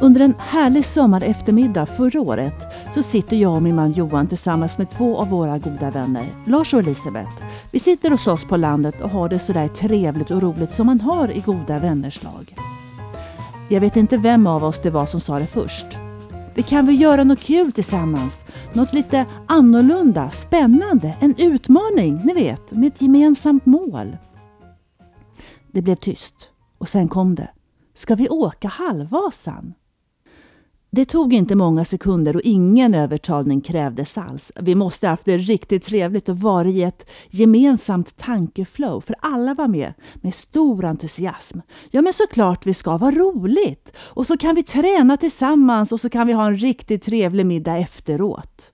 Under en härlig sommareftermiddag förra året så sitter jag och min man Johan tillsammans med två av våra goda vänner, Lars och Elisabeth. Vi sitter hos oss på landet och har det sådär trevligt och roligt som man har i goda vänners lag. Jag vet inte vem av oss det var som sa det först. Vi kan väl göra något kul tillsammans? Något lite annorlunda, spännande, en utmaning, ni vet, med ett gemensamt mål. Det blev tyst och sen kom det. Ska vi åka Halvvasan? Det tog inte många sekunder och ingen övertalning krävdes alls. Vi måste haft det riktigt trevligt och varit i ett gemensamt tankeflow, för alla var med med stor entusiasm. Ja, men såklart vi ska, vara roligt! Och så kan vi träna tillsammans och så kan vi ha en riktigt trevlig middag efteråt.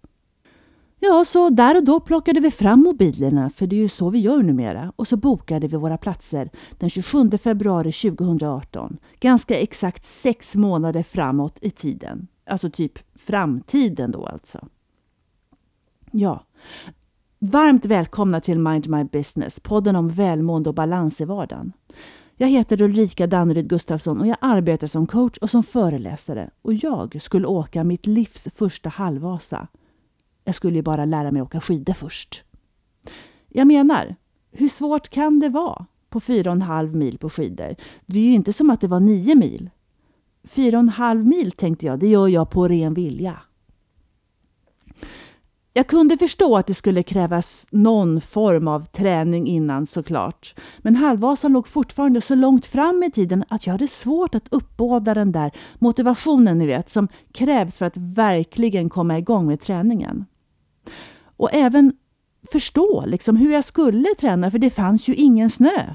Ja, så där och då plockade vi fram mobilerna, för det är ju så vi gör numera, och så bokade vi våra platser den 27 februari 2018. Ganska exakt sex månader framåt i tiden. Alltså typ framtiden då alltså. Ja. Varmt välkomna till Mind My Business, podden om välmående och balans i vardagen. Jag heter Ulrika Danneryd Gustafsson och jag arbetar som coach och som föreläsare. Och jag skulle åka mitt livs första halvvasa jag skulle ju bara lära mig åka skidor först. Jag menar, hur svårt kan det vara på fyra och en halv mil på skidor? Det är ju inte som att det var 9 mil. Fyra och en halv mil tänkte jag, det gör jag på ren vilja. Jag kunde förstå att det skulle krävas någon form av träning innan såklart. Men Halvvasan låg fortfarande så långt fram i tiden att jag hade svårt att uppbåda den där motivationen ni vet som krävs för att verkligen komma igång med träningen. Och även förstå liksom hur jag skulle träna för det fanns ju ingen snö.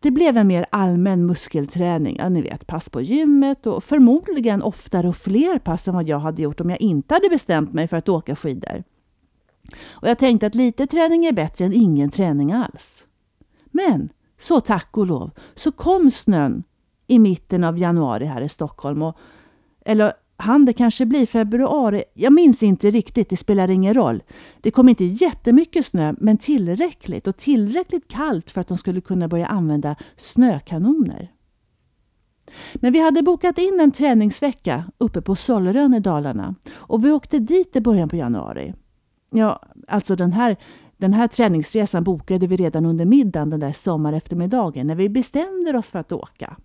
Det blev en mer allmän muskelträning, ja, ni vet pass på gymmet och förmodligen oftare och fler pass än vad jag hade gjort om jag inte hade bestämt mig för att åka skidor. Och jag tänkte att lite träning är bättre än ingen träning alls. Men så tack och lov så kom snön i mitten av januari här i Stockholm. Och, eller han det kanske blir februari. Jag minns inte riktigt, det spelar ingen roll. Det kom inte jättemycket snö, men tillräckligt och tillräckligt kallt för att de skulle kunna börja använda snökanoner. Men vi hade bokat in en träningsvecka uppe på Sollerön i Dalarna och vi åkte dit i början på januari. Ja, alltså den här, den här träningsresan bokade vi redan under middagen den där sommareftermiddagen när vi bestämde oss för att åka.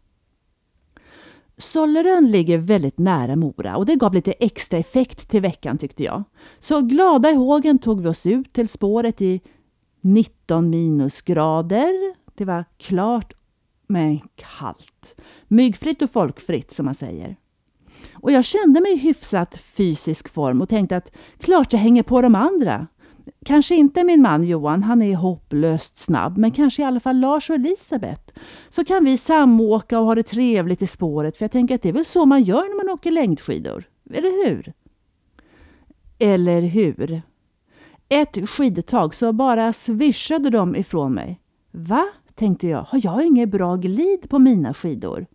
Sollerön ligger väldigt nära Mora och det gav lite extra effekt till veckan tyckte jag. Så glada i hågen tog vi oss ut till spåret i 19 minusgrader. Det var klart men kallt. Myggfritt och folkfritt som man säger. Och jag kände mig i hyfsat fysisk form och tänkte att klart jag hänger på de andra. Kanske inte min man Johan, han är hopplöst snabb, men kanske i alla fall Lars och Elisabeth. Så kan vi samåka och ha det trevligt i spåret, för jag tänker att det är väl så man gör när man åker längdskidor. Eller hur? Eller hur? Ett skidtag så bara svischade de ifrån mig. Va? tänkte jag. Har jag inget bra glid på mina skidor?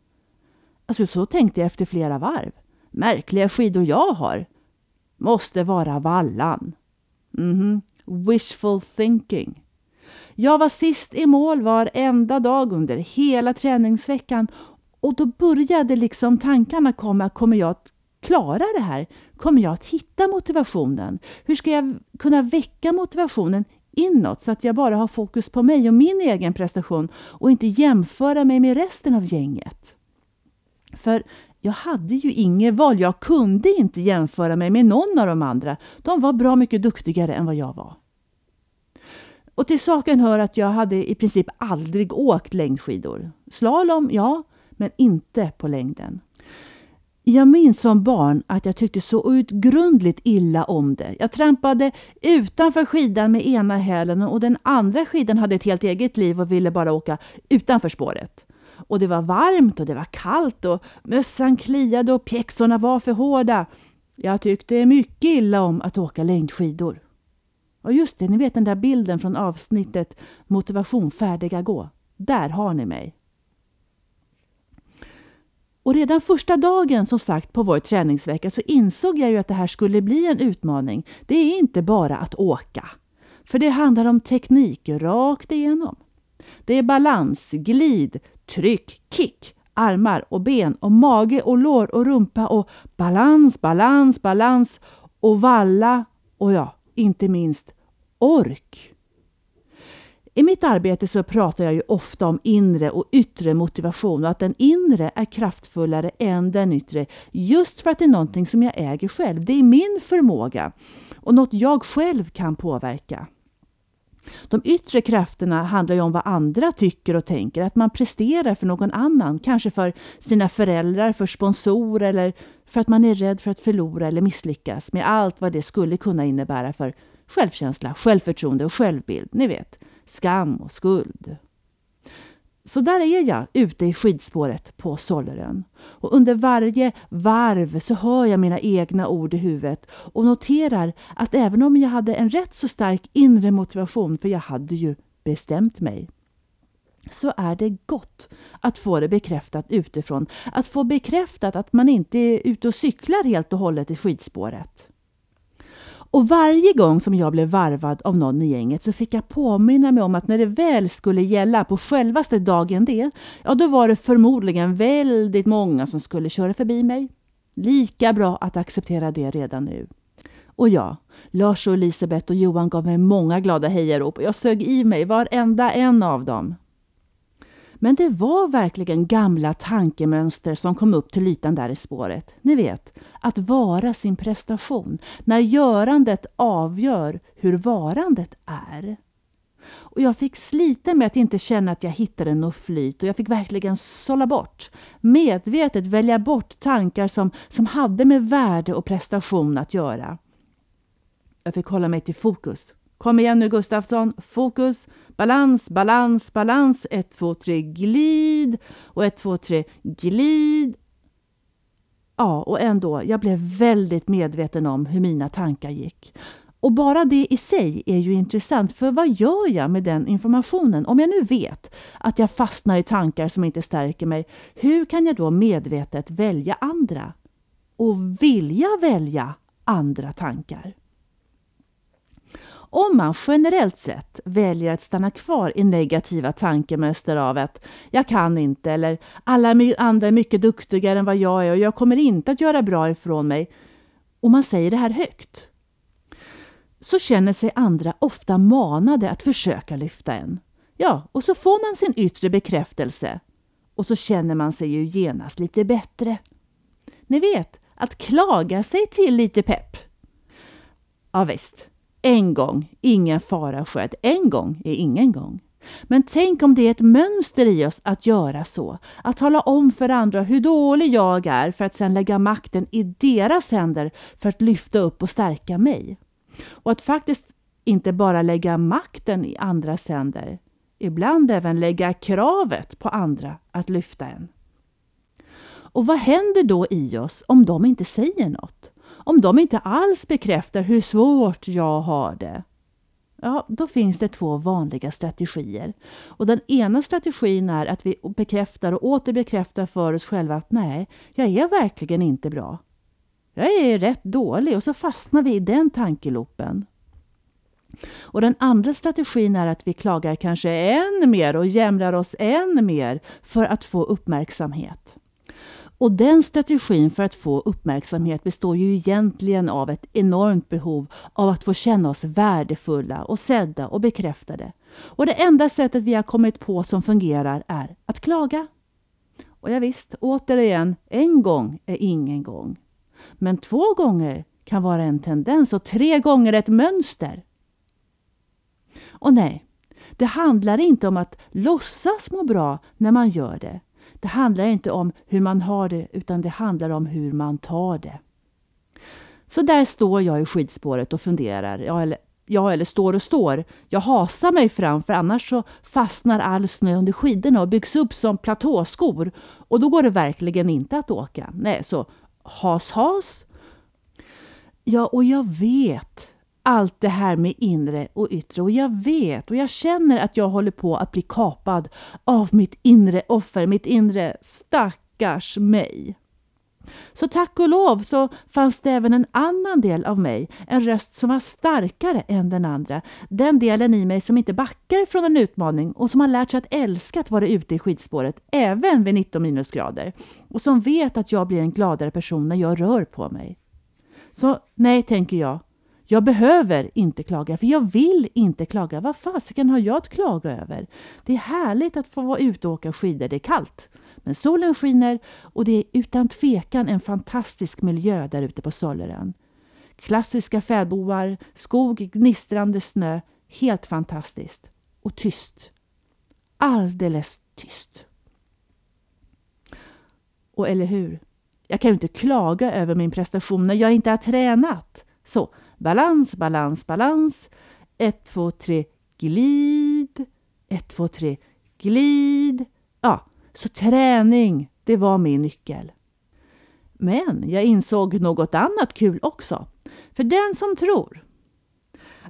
Alltså så tänkte jag efter flera varv. Märkliga skidor jag har. Måste vara vallan. Mhm. Wishful thinking. Jag var sist i mål varenda dag under hela träningsveckan och då började liksom tankarna komma. Kommer jag att klara det här? Kommer jag att hitta motivationen? Hur ska jag kunna väcka motivationen inåt så att jag bara har fokus på mig och min egen prestation och inte jämföra mig med resten av gänget? För jag hade ju inget val. Jag kunde inte jämföra mig med någon av de andra. De var bra mycket duktigare än vad jag var. Och till saken hör att jag hade i princip aldrig åkt längdskidor. Slalom, ja, men inte på längden. Jag minns som barn att jag tyckte så utgrundligt illa om det. Jag trampade utanför skidan med ena hälen och den andra skidan hade ett helt eget liv och ville bara åka utanför spåret. Och det var varmt och det var kallt och mössan kliade och pjäxorna var för hårda. Jag tyckte mycket illa om att åka längdskidor. Och just det, ni vet den där bilden från avsnittet Motivation färdiga gå. Där har ni mig. Och redan första dagen som sagt på vår träningsvecka så insåg jag ju att det här skulle bli en utmaning. Det är inte bara att åka. För det handlar om teknik rakt igenom. Det är balans, glid, tryck, kick. armar och ben och mage och lår och rumpa och balans, balans, balans och valla och ja, inte minst ork. I mitt arbete så pratar jag ju ofta om inre och yttre motivation och att den inre är kraftfullare än den yttre. Just för att det är någonting som jag äger själv. Det är min förmåga och något jag själv kan påverka. De yttre krafterna handlar ju om vad andra tycker och tänker, att man presterar för någon annan, kanske för sina föräldrar, för sponsorer eller för att man är rädd för att förlora eller misslyckas med allt vad det skulle kunna innebära för självkänsla, självförtroende och självbild. Ni vet, skam och skuld. Så där är jag ute i skidspåret på Sollerön. Och under varje varv så hör jag mina egna ord i huvudet och noterar att även om jag hade en rätt så stark inre motivation, för jag hade ju bestämt mig, så är det gott att få det bekräftat utifrån. Att få bekräftat att man inte är ute och cyklar helt och hållet i skidspåret. Och varje gång som jag blev varvad av någon i gänget så fick jag påminna mig om att när det väl skulle gälla på självaste dagen det, ja då var det förmodligen väldigt många som skulle köra förbi mig. Lika bra att acceptera det redan nu. Och ja, Lars och Elisabeth och Johan gav mig många glada hejarop och jag sög i mig varenda en av dem. Men det var verkligen gamla tankemönster som kom upp till ytan där i spåret. Ni vet, att vara sin prestation. När görandet avgör hur varandet är. Och jag fick slita med att inte känna att jag hittade något flyt och jag fick verkligen sålla bort. Medvetet välja bort tankar som, som hade med värde och prestation att göra. Jag fick hålla mig till fokus. Kom igen nu Gustafsson, fokus, balans, balans, balans. 1, 2, 3, glid. Och 1, 2, 3, glid. Ja, och ändå, jag blev väldigt medveten om hur mina tankar gick. Och bara det i sig är ju intressant, för vad gör jag med den informationen? Om jag nu vet att jag fastnar i tankar som inte stärker mig, hur kan jag då medvetet välja andra? Och vilja välja andra tankar? Om man generellt sett väljer att stanna kvar i negativa tankemönster av att jag kan inte eller alla andra är mycket duktigare än vad jag är och jag kommer inte att göra bra ifrån mig och man säger det här högt så känner sig andra ofta manade att försöka lyfta en. Ja, och så får man sin yttre bekräftelse och så känner man sig ju genast lite bättre. Ni vet, att klaga sig till lite pepp. Ja, visst, en gång, ingen fara skedd. En gång är ingen gång. Men tänk om det är ett mönster i oss att göra så. Att tala om för andra hur dålig jag är för att sedan lägga makten i deras händer för att lyfta upp och stärka mig. Och att faktiskt inte bara lägga makten i andras händer. Ibland även lägga kravet på andra att lyfta en. Och vad händer då i oss om de inte säger något? Om de inte alls bekräftar hur svårt jag har det, ja, då finns det två vanliga strategier. Och den ena strategin är att vi bekräftar och återbekräftar för oss själva att nej, jag är verkligen inte bra. Jag är rätt dålig och så fastnar vi i den tankelopen. Och den andra strategin är att vi klagar kanske än mer och jämrar oss än mer för att få uppmärksamhet. Och den strategin för att få uppmärksamhet består ju egentligen av ett enormt behov av att få känna oss värdefulla och sedda och bekräftade. Och det enda sättet vi har kommit på som fungerar är att klaga. Och ja, visst, återigen, en gång är ingen gång. Men två gånger kan vara en tendens och tre gånger ett mönster. Och nej, det handlar inte om att låtsas må bra när man gör det. Det handlar inte om hur man har det, utan det handlar om hur man tar det. Så där står jag i skidspåret och funderar. Ja, eller, ja, eller står och står. Jag hasar mig fram, för annars så fastnar all snö under skidorna och byggs upp som platåskor. Och då går det verkligen inte att åka. Nej, så has, has. Ja, och jag vet allt det här med inre och yttre och jag vet och jag känner att jag håller på att bli kapad av mitt inre offer, mitt inre stackars mig. Så tack och lov så fanns det även en annan del av mig, en röst som var starkare än den andra. Den delen i mig som inte backar från en utmaning och som har lärt sig att älska att vara ute i skidspåret även vid 19 minusgrader. Och som vet att jag blir en gladare person när jag rör på mig. Så nej, tänker jag. Jag behöver inte klaga, för jag vill inte klaga. Vad fasiken har jag att klaga över? Det är härligt att få vara ute och åka skidor. Det är kallt. Men solen skiner och det är utan tvekan en fantastisk miljö där ute på Sollerön. Klassiska fäboar, skog, gnistrande snö. Helt fantastiskt. Och tyst. Alldeles tyst. Och eller hur? Jag kan ju inte klaga över min prestation när jag inte har tränat. Så, balans, balans, balans. Ett, två, tre, glid. Ett, två, tre, glid. Ja, så träning, det var min nyckel. Men jag insåg något annat kul också. För den som tror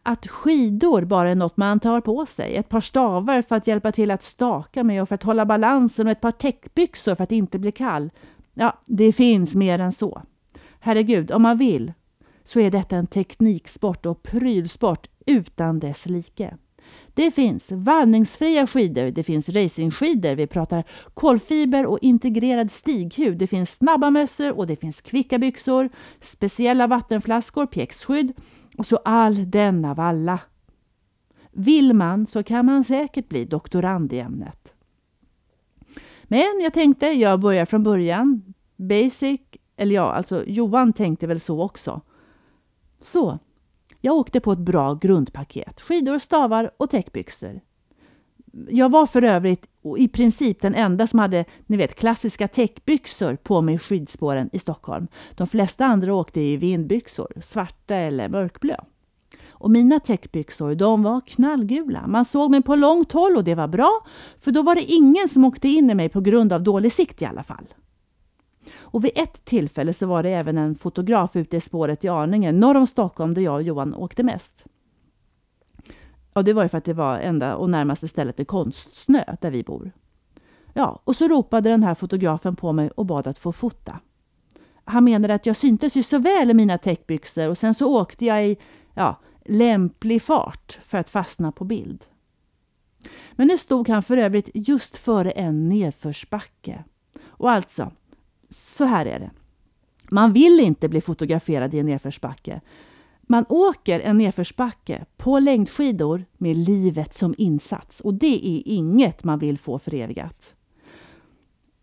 att skidor bara är något man tar på sig, ett par stavar för att hjälpa till att staka med och för att hålla balansen och ett par täckbyxor för att inte bli kall. Ja, det finns mer än så. Herregud, om man vill så är detta en tekniksport och prylsport utan dess like. Det finns vandringsfria skidor, det finns racingskidor, vi pratar kolfiber och integrerad stighud, det finns snabba mössor och det finns kvicka byxor, speciella vattenflaskor, pjäxskydd och så all denna valla. Vill man så kan man säkert bli doktorand i ämnet. Men jag tänkte, jag börjar från början. Basic, eller ja, alltså Johan tänkte väl så också. Så, jag åkte på ett bra grundpaket. Skidor, stavar och täckbyxor. Jag var för övrigt i princip den enda som hade ni vet, klassiska täckbyxor på mig i skidspåren i Stockholm. De flesta andra åkte i vindbyxor, svarta eller mörkblå. Och mina täckbyxor, de var knallgula. Man såg mig på långt håll och det var bra, för då var det ingen som åkte in i mig på grund av dålig sikt i alla fall. Och vid ett tillfälle så var det även en fotograf ute i spåret i Arninge, norr om Stockholm, där jag och Johan åkte mest. Och det var ju för att det var enda och närmaste stället med konstsnö där vi bor. Ja, och så ropade den här fotografen på mig och bad att få fota. Han menade att jag syntes ju så väl i mina täckbyxor och sen så åkte jag i ja, lämplig fart för att fastna på bild. Men nu stod han för övrigt just före en nedförsbacke. Och alltså, så här är det. Man vill inte bli fotograferad i en nedförsbacke. Man åker en nedförsbacke på längdskidor med livet som insats och det är inget man vill få förevigat.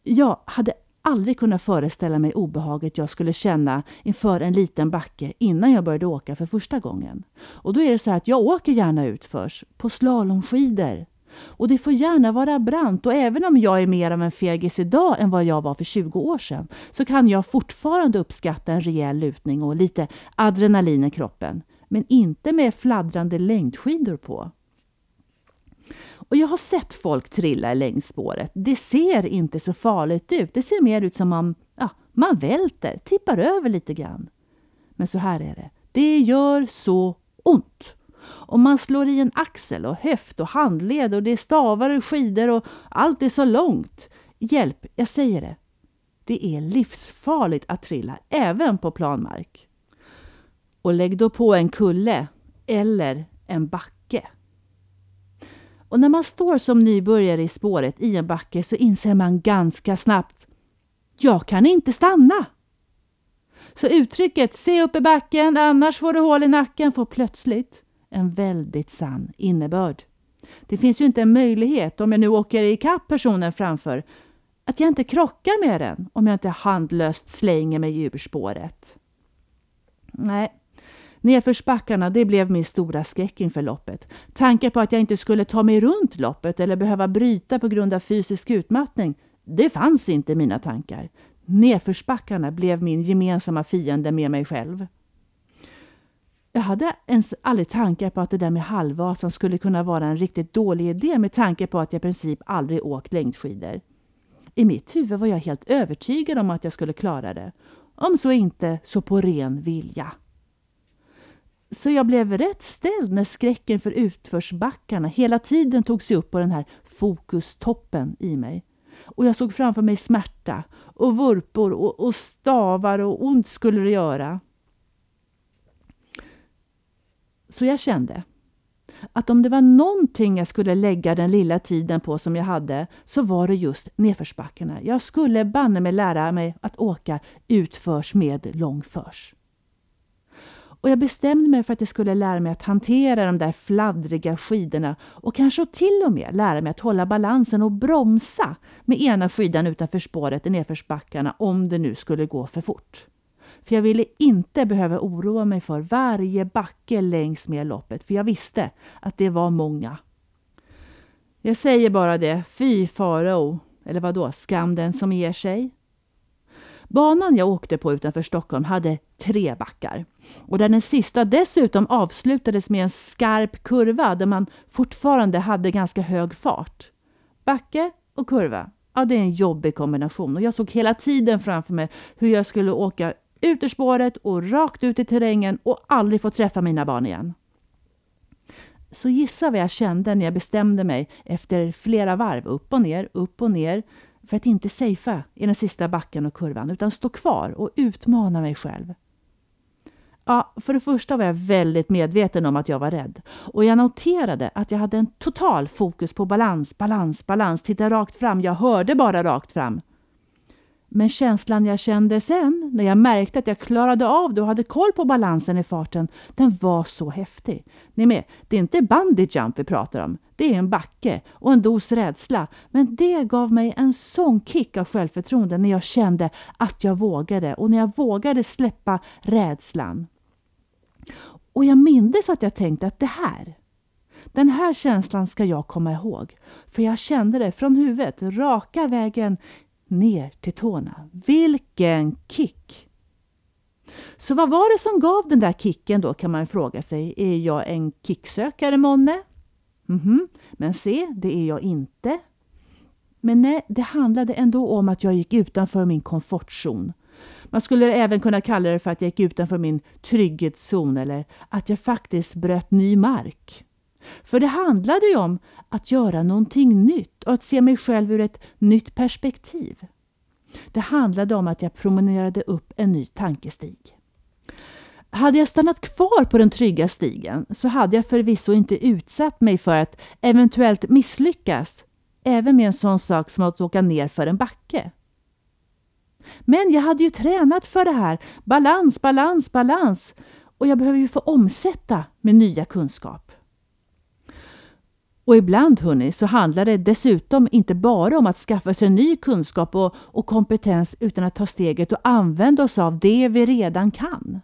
Jag hade aldrig kunnat föreställa mig obehaget jag skulle känna inför en liten backe innan jag började åka för första gången. Och då är det så att jag åker gärna utförs på slalomskidor och det får gärna vara brant och även om jag är mer av en fegis idag än vad jag var för 20 år sedan så kan jag fortfarande uppskatta en rejäl lutning och lite adrenalin i kroppen. Men inte med fladdrande längdskidor på. Och jag har sett folk trilla i längdspåret. Det ser inte så farligt ut. Det ser mer ut som om ja, man välter, tippar över lite grann. Men så här är det. Det gör så ont. Om man slår i en axel och höft och handled och det är stavar och skidor och allt är så långt. Hjälp, jag säger det. Det är livsfarligt att trilla, även på planmark. Och lägg då på en kulle eller en backe. Och när man står som nybörjare i spåret i en backe så inser man ganska snabbt jag kan inte stanna. Så uttrycket se upp i backen annars får du hål i nacken får plötsligt en väldigt sann innebörd. Det finns ju inte en möjlighet, om jag nu åker ikapp personen framför, att jag inte krockar med den om jag inte handlöst slänger mig ur spåret. Nej, Nedförsbackarna det blev min stora skräck inför loppet. Tanken på att jag inte skulle ta mig runt loppet eller behöva bryta på grund av fysisk utmattning, det fanns inte i mina tankar. Nedförsbackarna blev min gemensamma fiende med mig själv. Jag hade ens aldrig tankar på att det där med halvvasan skulle kunna vara en riktigt dålig idé med tanke på att jag i princip aldrig åkt längdskidor. I mitt huvud var jag helt övertygad om att jag skulle klara det. Om så inte, så på ren vilja. Så jag blev rätt ställd när skräcken för utförsbackarna hela tiden tog sig upp på den här fokustoppen i mig. och jag såg framför mig smärta och vurpor och, och stavar och ont skulle det göra. Så jag kände att om det var någonting jag skulle lägga den lilla tiden på som jag hade så var det just nedförsbackarna. Jag skulle banne mig lära mig att åka utförs med långförs. Och jag bestämde mig för att jag skulle lära mig att hantera de där fladdriga skidorna och kanske till och med lära mig att hålla balansen och bromsa med ena skidan utanför spåret i nedförsbackarna om det nu skulle gå för fort. För jag ville inte behöva oroa mig för varje backe längs med loppet, för jag visste att det var många. Jag säger bara det, fy farao, eller vad då, skam den som ger sig. Banan jag åkte på utanför Stockholm hade tre backar. Och där den sista dessutom avslutades med en skarp kurva där man fortfarande hade ganska hög fart. Backe och kurva, ja det är en jobbig kombination. Och jag såg hela tiden framför mig hur jag skulle åka ut ur spåret och rakt ut i terrängen och aldrig få träffa mina barn igen. Så gissa vad jag kände när jag bestämde mig efter flera varv, upp och ner, upp och ner, för att inte safea i den sista backen och kurvan, utan stå kvar och utmana mig själv. Ja, för det första var jag väldigt medveten om att jag var rädd. Och jag noterade att jag hade en total fokus på balans, balans, balans. Titta rakt fram. Jag hörde bara rakt fram. Men känslan jag kände sen, när jag märkte att jag klarade av det och hade koll på balansen i farten, den var så häftig. Ni med, det är inte bungee jump vi pratar om. Det är en backe och en dos rädsla. Men det gav mig en sån kick av självförtroende när jag kände att jag vågade och när jag vågade släppa rädslan. Och jag mindes att jag tänkte att det här, den här känslan ska jag komma ihåg. För jag kände det från huvudet, raka vägen ner till tårna. Vilken kick! Så vad var det som gav den där kicken då kan man fråga sig. Är jag en kicksökare månne? Mm -hmm. Men se, det är jag inte. Men nej, det handlade ändå om att jag gick utanför min komfortzon. Man skulle även kunna kalla det för att jag gick utanför min trygghetszon eller att jag faktiskt bröt ny mark. För det handlade ju om att göra någonting nytt och att se mig själv ur ett nytt perspektiv. Det handlade om att jag promenerade upp en ny tankestig. Hade jag stannat kvar på den trygga stigen så hade jag förvisso inte utsatt mig för att eventuellt misslyckas även med en sån sak som att åka ner för en backe. Men jag hade ju tränat för det här. Balans, balans, balans. Och jag behöver ju få omsätta med nya kunskap. Och ibland hörni, så handlar det dessutom inte bara om att skaffa sig ny kunskap och, och kompetens utan att ta steget och använda oss av det vi redan kan.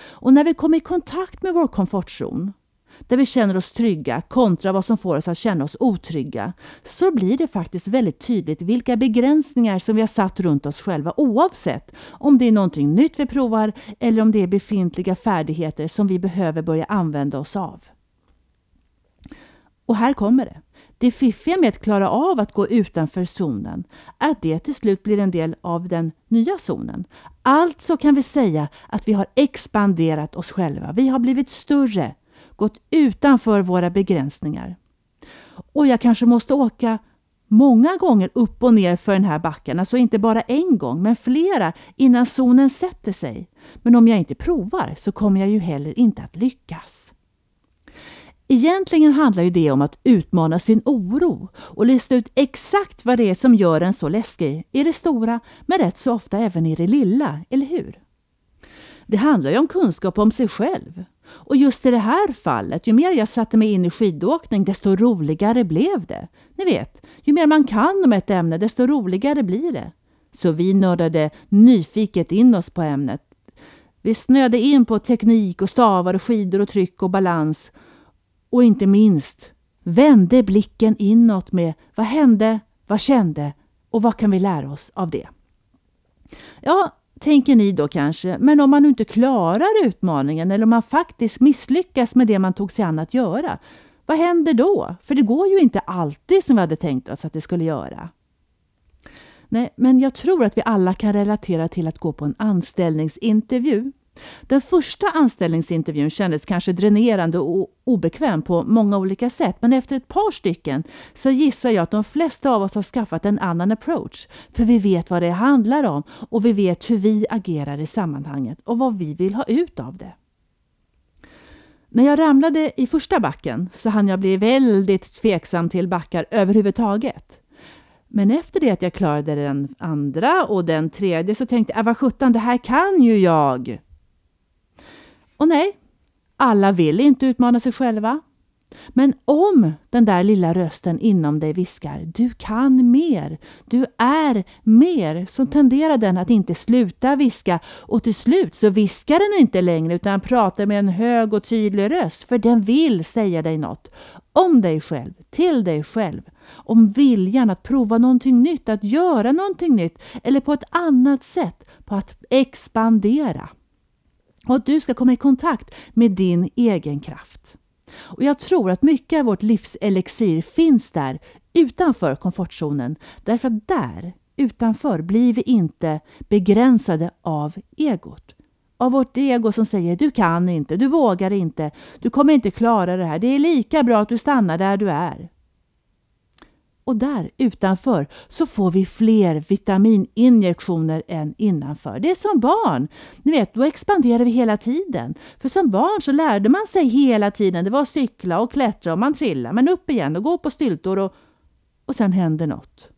Och när vi kommer i kontakt med vår komfortzon, där vi känner oss trygga kontra vad som får oss att känna oss otrygga, så blir det faktiskt väldigt tydligt vilka begränsningar som vi har satt runt oss själva oavsett om det är någonting nytt vi provar eller om det är befintliga färdigheter som vi behöver börja använda oss av. Och här kommer det. Det fiffiga med att klara av att gå utanför zonen är att det till slut blir en del av den nya zonen. Alltså kan vi säga att vi har expanderat oss själva. Vi har blivit större, gått utanför våra begränsningar. Och jag kanske måste åka många gånger upp och ner för den här backen, alltså inte bara en gång, men flera innan zonen sätter sig. Men om jag inte provar så kommer jag ju heller inte att lyckas. Egentligen handlar ju det om att utmana sin oro och lista ut exakt vad det är som gör en så läskig i det stora, men rätt så ofta även i det lilla, eller hur? Det handlar ju om kunskap om sig själv. Och just i det här fallet, ju mer jag satte mig in i skidåkning, desto roligare blev det. Ni vet, ju mer man kan om ett ämne, desto roligare blir det. Så vi nördade nyfiket in oss på ämnet. Vi snöade in på teknik och stavar och skidor och tryck och balans och inte minst vände blicken inåt med vad hände, vad kände och vad kan vi lära oss av det? Ja, tänker ni då kanske, men om man nu inte klarar utmaningen eller om man faktiskt misslyckas med det man tog sig an att göra, vad händer då? För det går ju inte alltid som vi hade tänkt oss att det skulle göra. Nej, men jag tror att vi alla kan relatera till att gå på en anställningsintervju den första anställningsintervjun kändes kanske dränerande och obekväm på många olika sätt, men efter ett par stycken så gissar jag att de flesta av oss har skaffat en annan approach. För vi vet vad det handlar om och vi vet hur vi agerar i sammanhanget och vad vi vill ha ut av det. När jag ramlade i första backen så hann jag bli väldigt tveksam till backar överhuvudtaget. Men efter det att jag klarade den andra och den tredje så tänkte jag, äh, vad sjutton, det här kan ju jag! Och nej, alla vill inte utmana sig själva. Men om den där lilla rösten inom dig viskar du kan mer, du är mer, så tenderar den att inte sluta viska och till slut så viskar den inte längre utan pratar med en hög och tydlig röst för den vill säga dig något. Om dig själv, till dig själv. Om viljan att prova någonting nytt, att göra någonting nytt eller på ett annat sätt, på att expandera och att du ska komma i kontakt med din egen kraft. Och Jag tror att mycket av vårt livselixir finns där utanför komfortzonen. Därför att där, utanför, blir vi inte begränsade av egot. Av vårt ego som säger du kan inte, du vågar inte, du kommer inte klara det här. Det är lika bra att du stannar där du är och där utanför så får vi fler vitamininjektioner än innanför. Det är som barn. Ni vet, då expanderar vi hela tiden. För som barn så lärde man sig hela tiden. Det var att cykla och klättra och man trillade. Men upp igen och gå på styltor och, och sen händer något.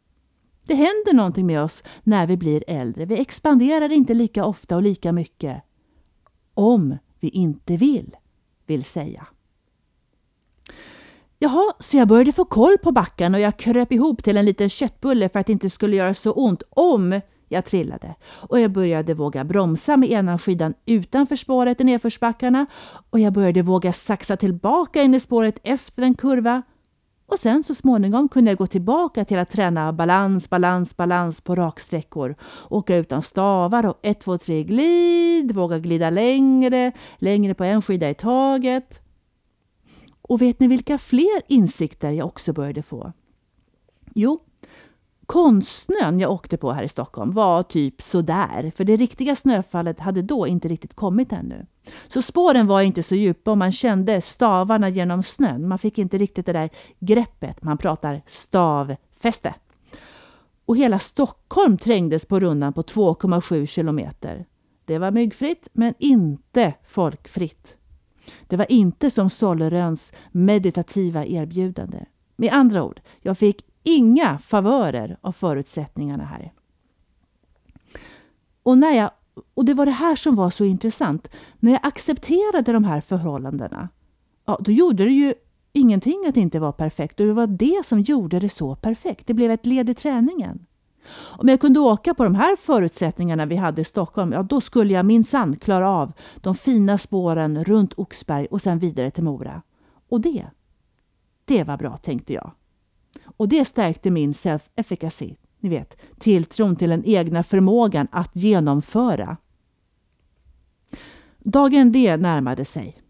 Det händer någonting med oss när vi blir äldre. Vi expanderar inte lika ofta och lika mycket. Om vi inte vill, vill säga. Jaha, så jag började få koll på backen och jag kröp ihop till en liten köttbulle för att det inte skulle göra så ont om jag trillade. Och jag började våga bromsa med ena skidan utanför spåret i nedförsbackarna och jag började våga saxa tillbaka in i spåret efter en kurva. Och sen så småningom kunde jag gå tillbaka till att träna balans, balans, balans på raksträckor. Åka utan stavar och 1, 2, 3 glid, våga glida längre, längre på en skida i taget. Och vet ni vilka fler insikter jag också började få? Jo, konstsnön jag åkte på här i Stockholm var typ sådär, för det riktiga snöfallet hade då inte riktigt kommit ännu. Så spåren var inte så djupa och man kände stavarna genom snön. Man fick inte riktigt det där greppet, man pratar stavfäste. Och hela Stockholm trängdes på rundan på 2,7 kilometer. Det var myggfritt, men inte folkfritt. Det var inte som Solleröns meditativa erbjudande. Med andra ord, jag fick inga favörer av förutsättningarna här. Och, när jag, och det var det här som var så intressant. När jag accepterade de här förhållandena, ja, då gjorde det ju ingenting att det inte var perfekt. Och det var det som gjorde det så perfekt. Det blev ett led i träningen. Om jag kunde åka på de här förutsättningarna vi hade i Stockholm, ja då skulle jag minsann klara av de fina spåren runt Oxberg och sen vidare till Mora. Och det, det var bra tänkte jag. Och det stärkte min self-efficacy, ni vet, tilltron till den egna förmågan att genomföra. Dagen D närmade sig.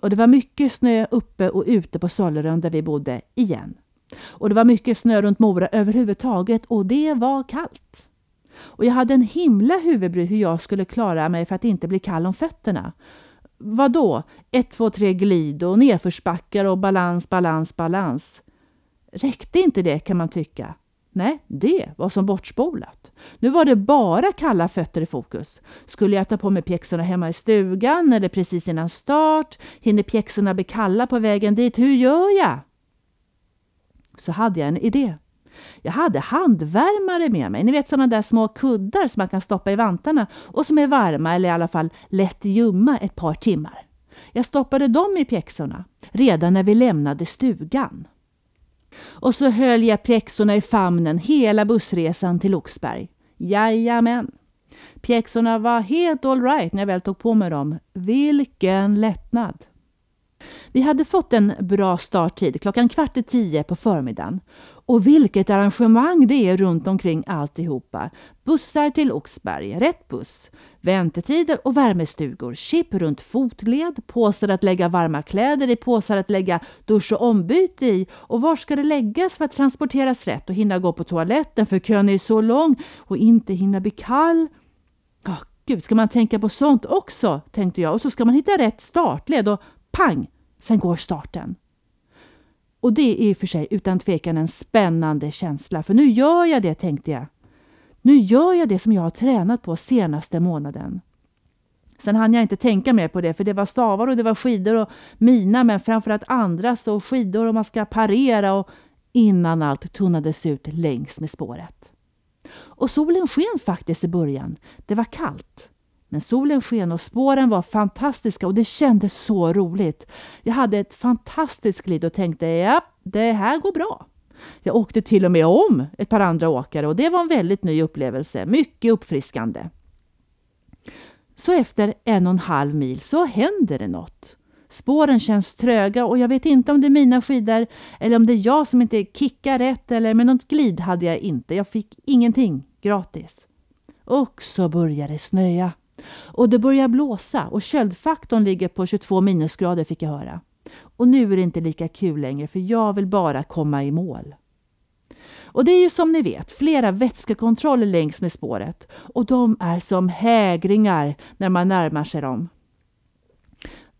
Och det var mycket snö uppe och ute på Sollerön där vi bodde, igen. Och det var mycket snö runt Mora överhuvudtaget och det var kallt. Och jag hade en himla huvudbry hur jag skulle klara mig för att inte bli kall om fötterna. Vadå? Ett, två, tre glid och nedförsbackar och balans, balans, balans. Räckte inte det kan man tycka. Nej, det var som bortspolat. Nu var det bara kalla fötter i fokus. Skulle jag ta på mig pjäxorna hemma i stugan eller precis innan start? Hinner pjäxorna bli kalla på vägen dit? Hur gör jag? Så hade jag en idé. Jag hade handvärmare med mig. Ni vet sådana där små kuddar som man kan stoppa i vantarna och som är varma eller i alla fall lätt ljumma ett par timmar. Jag stoppade dem i pjäxorna redan när vi lämnade stugan. Och så höll jag pjäxorna i famnen hela bussresan till Oxberg. Jajamän! Pjäxorna var helt alright när jag väl tog på mig dem. Vilken lättnad! Vi hade fått en bra starttid, klockan kvart i tio på förmiddagen. Och vilket arrangemang det är runt omkring alltihopa. Bussar till Oxberg, rätt buss, väntetider och värmestugor, chip runt fotled, påsar att lägga varma kläder i, påsar att lägga dusch och ombyte i. Och var ska det läggas för att transporteras rätt och hinna gå på toaletten för kön är så lång och inte hinna bli kall? Oh, Gud, ska man tänka på sånt också, tänkte jag. Och så ska man hitta rätt startled och pang, sen går starten. Och det är i och för sig utan tvekan en spännande känsla, för nu gör jag det, tänkte jag. Nu gör jag det som jag har tränat på senaste månaden. Sen hann jag inte tänka mer på det, för det var stavar och det var skidor och mina, men framförallt andras och skidor och man ska parera och innan allt tunnades ut längs med spåret. Och solen sken faktiskt i början. Det var kallt. Men solen sken och spåren var fantastiska och det kändes så roligt. Jag hade ett fantastiskt glid och tänkte, ja, det här går bra. Jag åkte till och med om ett par andra åkare och det var en väldigt ny upplevelse. Mycket uppfriskande. Så efter en och en halv mil så händer det något. Spåren känns tröga och jag vet inte om det är mina skidor eller om det är jag som inte kickar rätt eller med något glid hade jag inte. Jag fick ingenting gratis. Och så börjar det snöa. Och det börjar blåsa och köldfaktorn ligger på 22 minusgrader fick jag höra. Och nu är det inte lika kul längre för jag vill bara komma i mål. Och det är ju som ni vet flera vätskekontroller längs med spåret och de är som hägringar när man närmar sig dem.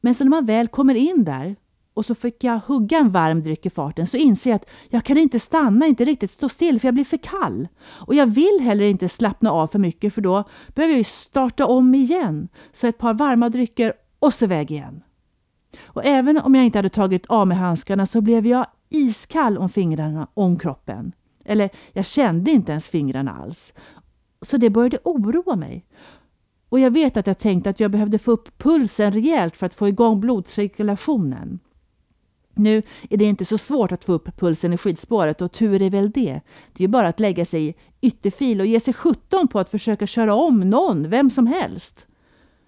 Men sen när man väl kommer in där och så fick jag hugga en varm dryck i farten så inser jag att jag kan inte stanna, inte riktigt stå still för jag blir för kall. Och jag vill heller inte slappna av för mycket för då behöver jag starta om igen. Så ett par varma drycker och så väg igen. Och även om jag inte hade tagit av mig handskarna så blev jag iskall om fingrarna, om kroppen. Eller jag kände inte ens fingrarna alls. Så det började oroa mig. Och jag vet att jag tänkte att jag behövde få upp pulsen rejält för att få igång blodcirkulationen. Nu är det inte så svårt att få upp pulsen i skidspåret och tur är väl det. Det är ju bara att lägga sig i ytterfil och ge sig 17 på att försöka köra om någon, vem som helst.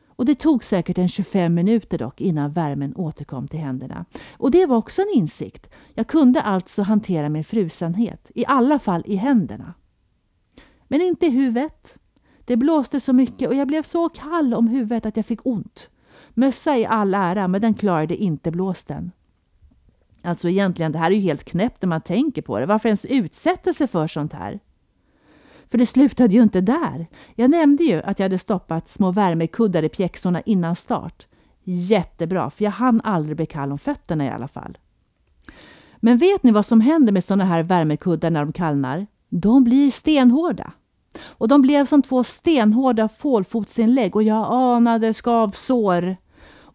Och det tog säkert en 25 minuter dock innan värmen återkom till händerna. Och det var också en insikt. Jag kunde alltså hantera min frusenhet, i alla fall i händerna. Men inte i huvudet. Det blåste så mycket och jag blev så kall om huvudet att jag fick ont. Mössa i all ära, men den klarade inte blåsten. Alltså egentligen, det här är ju helt knäppt när man tänker på det. Varför ens utsätta sig för sånt här? För det slutade ju inte där. Jag nämnde ju att jag hade stoppat små värmekuddar i pjäxorna innan start. Jättebra, för jag hann aldrig bli kall om fötterna i alla fall. Men vet ni vad som händer med sådana här värmekuddar när de kallnar? De blir stenhårda. Och de blev som två stenhårda fålfotsinlägg och jag anade skavsår.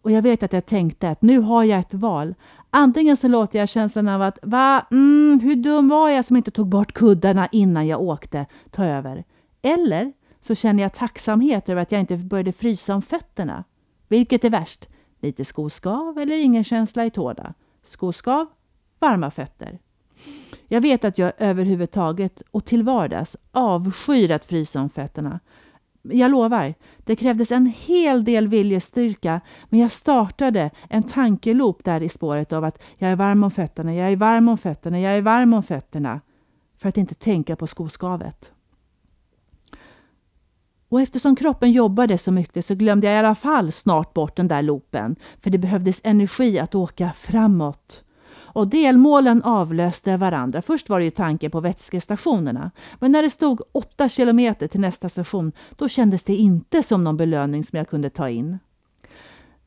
Och jag vet att jag tänkte att nu har jag ett val. Antingen så låter jag känslan av att va, mm, hur dum var jag som inte tog bort kuddarna innan jag åkte ta över. Eller så känner jag tacksamhet över att jag inte började frysa om fötterna. Vilket är värst? Lite skoskav eller ingen känsla i tårna? Skoskav, varma fötter. Jag vet att jag överhuvudtaget och till vardags avskyr att frysa om fötterna. Jag lovar, det krävdes en hel del viljestyrka, men jag startade en tankeloop där i spåret av att jag är varm om fötterna, jag är varm om fötterna, jag är varm om fötterna. För att inte tänka på skoskavet. Och eftersom kroppen jobbade så mycket så glömde jag i alla fall snart bort den där loopen. För det behövdes energi att åka framåt. Och delmålen avlöste varandra. Först var det ju tanken på vätskestationerna. Men när det stod 8 kilometer till nästa station, då kändes det inte som någon belöning som jag kunde ta in.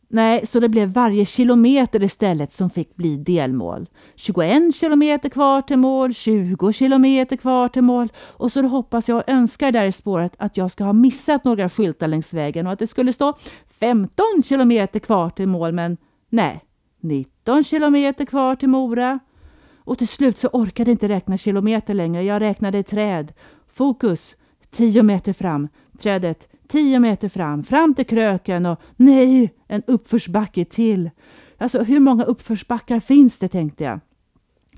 Nej, så det blev varje kilometer istället som fick bli delmål. 21 kilometer kvar till mål, 20 kilometer kvar till mål och så hoppas jag och önskar där i spåret att jag ska ha missat några skyltar längs vägen och att det skulle stå 15 kilometer kvar till mål, men nej, 19 kilometer kvar till Mora. Och till slut så orkade jag inte räkna kilometer längre. Jag räknade träd. Fokus! 10 meter fram. Trädet 10 meter fram. Fram till kröken och nej, en uppförsbacke till. Alltså hur många uppförsbackar finns det tänkte jag.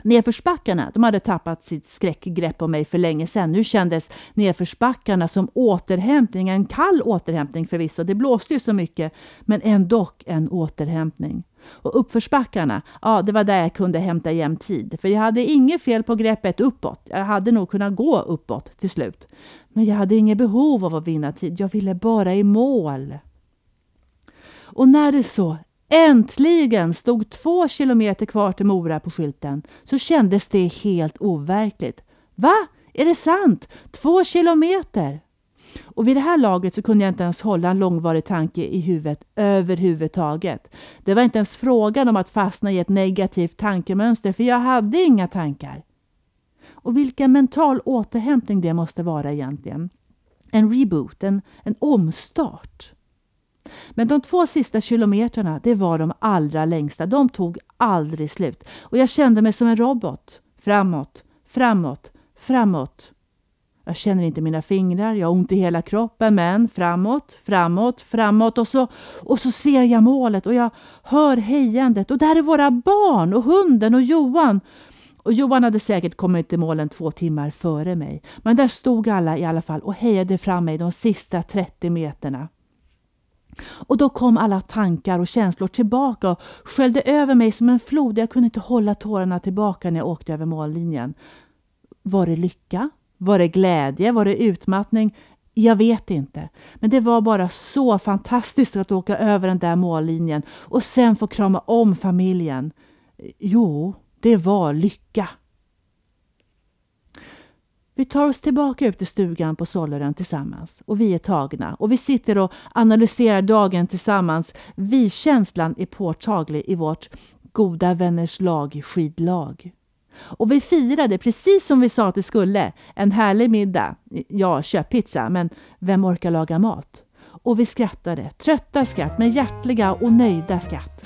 Nedförsbackarna de hade tappat sitt skräckgrepp om mig för länge sedan. Nu kändes nedförsbackarna som återhämtning, en kall återhämtning förvisso. Det blåste ju så mycket, men ändå en återhämtning. Och uppförsbackarna, ja det var där jag kunde hämta jämn tid. För jag hade inget fel på greppet uppåt. Jag hade nog kunnat gå uppåt till slut. Men jag hade inget behov av att vinna tid. Jag ville bara i mål. Och när det så äntligen stod två kilometer kvar till Mora på skylten så kändes det helt overkligt. Va? Är det sant? Två kilometer? Och vid det här laget så kunde jag inte ens hålla en långvarig tanke i huvudet överhuvudtaget. Det var inte ens frågan om att fastna i ett negativt tankemönster, för jag hade inga tankar. Och vilken mental återhämtning det måste vara egentligen. En reboot, en, en omstart. Men de två sista kilometrarna, det var de allra längsta. De tog aldrig slut. Och jag kände mig som en robot. Framåt, framåt, framåt. Jag känner inte mina fingrar, jag har ont i hela kroppen, men framåt, framåt, framåt och så, och så ser jag målet och jag hör hejandet och där är våra barn och hunden och Johan. Och Johan hade säkert kommit till målen två timmar före mig. Men där stod alla i alla fall och hejade fram mig de sista 30 meterna. Och då kom alla tankar och känslor tillbaka och sköljde över mig som en flod. Jag kunde inte hålla tårarna tillbaka när jag åkte över mållinjen. Var det lycka? Var det glädje? Var det utmattning? Jag vet inte. Men det var bara så fantastiskt att åka över den där mållinjen och sen få krama om familjen. Jo, det var lycka. Vi tar oss tillbaka ut i stugan på Sollerön tillsammans och vi är tagna och vi sitter och analyserar dagen tillsammans. Vi-känslan är påtaglig i vårt goda vänners lag skidlag. Och vi firade precis som vi sa att det skulle. En härlig middag. Ja, köpizza, men vem orkar laga mat? Och vi skrattade, trötta skratt, men hjärtliga och nöjda skratt.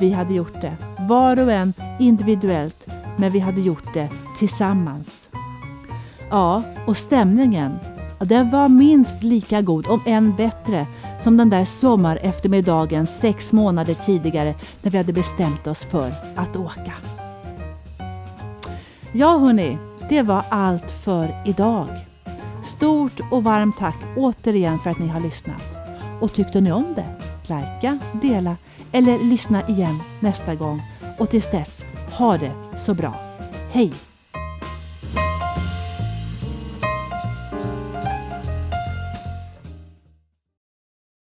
Vi hade gjort det, var och en individuellt, men vi hade gjort det tillsammans. Ja, och stämningen, den var minst lika god, om än bättre, som den där sommareftermiddagen sex månader tidigare när vi hade bestämt oss för att åka. Ja hörni, det var allt för idag. Stort och varmt tack återigen för att ni har lyssnat. Och tyckte ni om det? Lajka, dela eller lyssna igen nästa gång. Och tills dess, ha det så bra. Hej!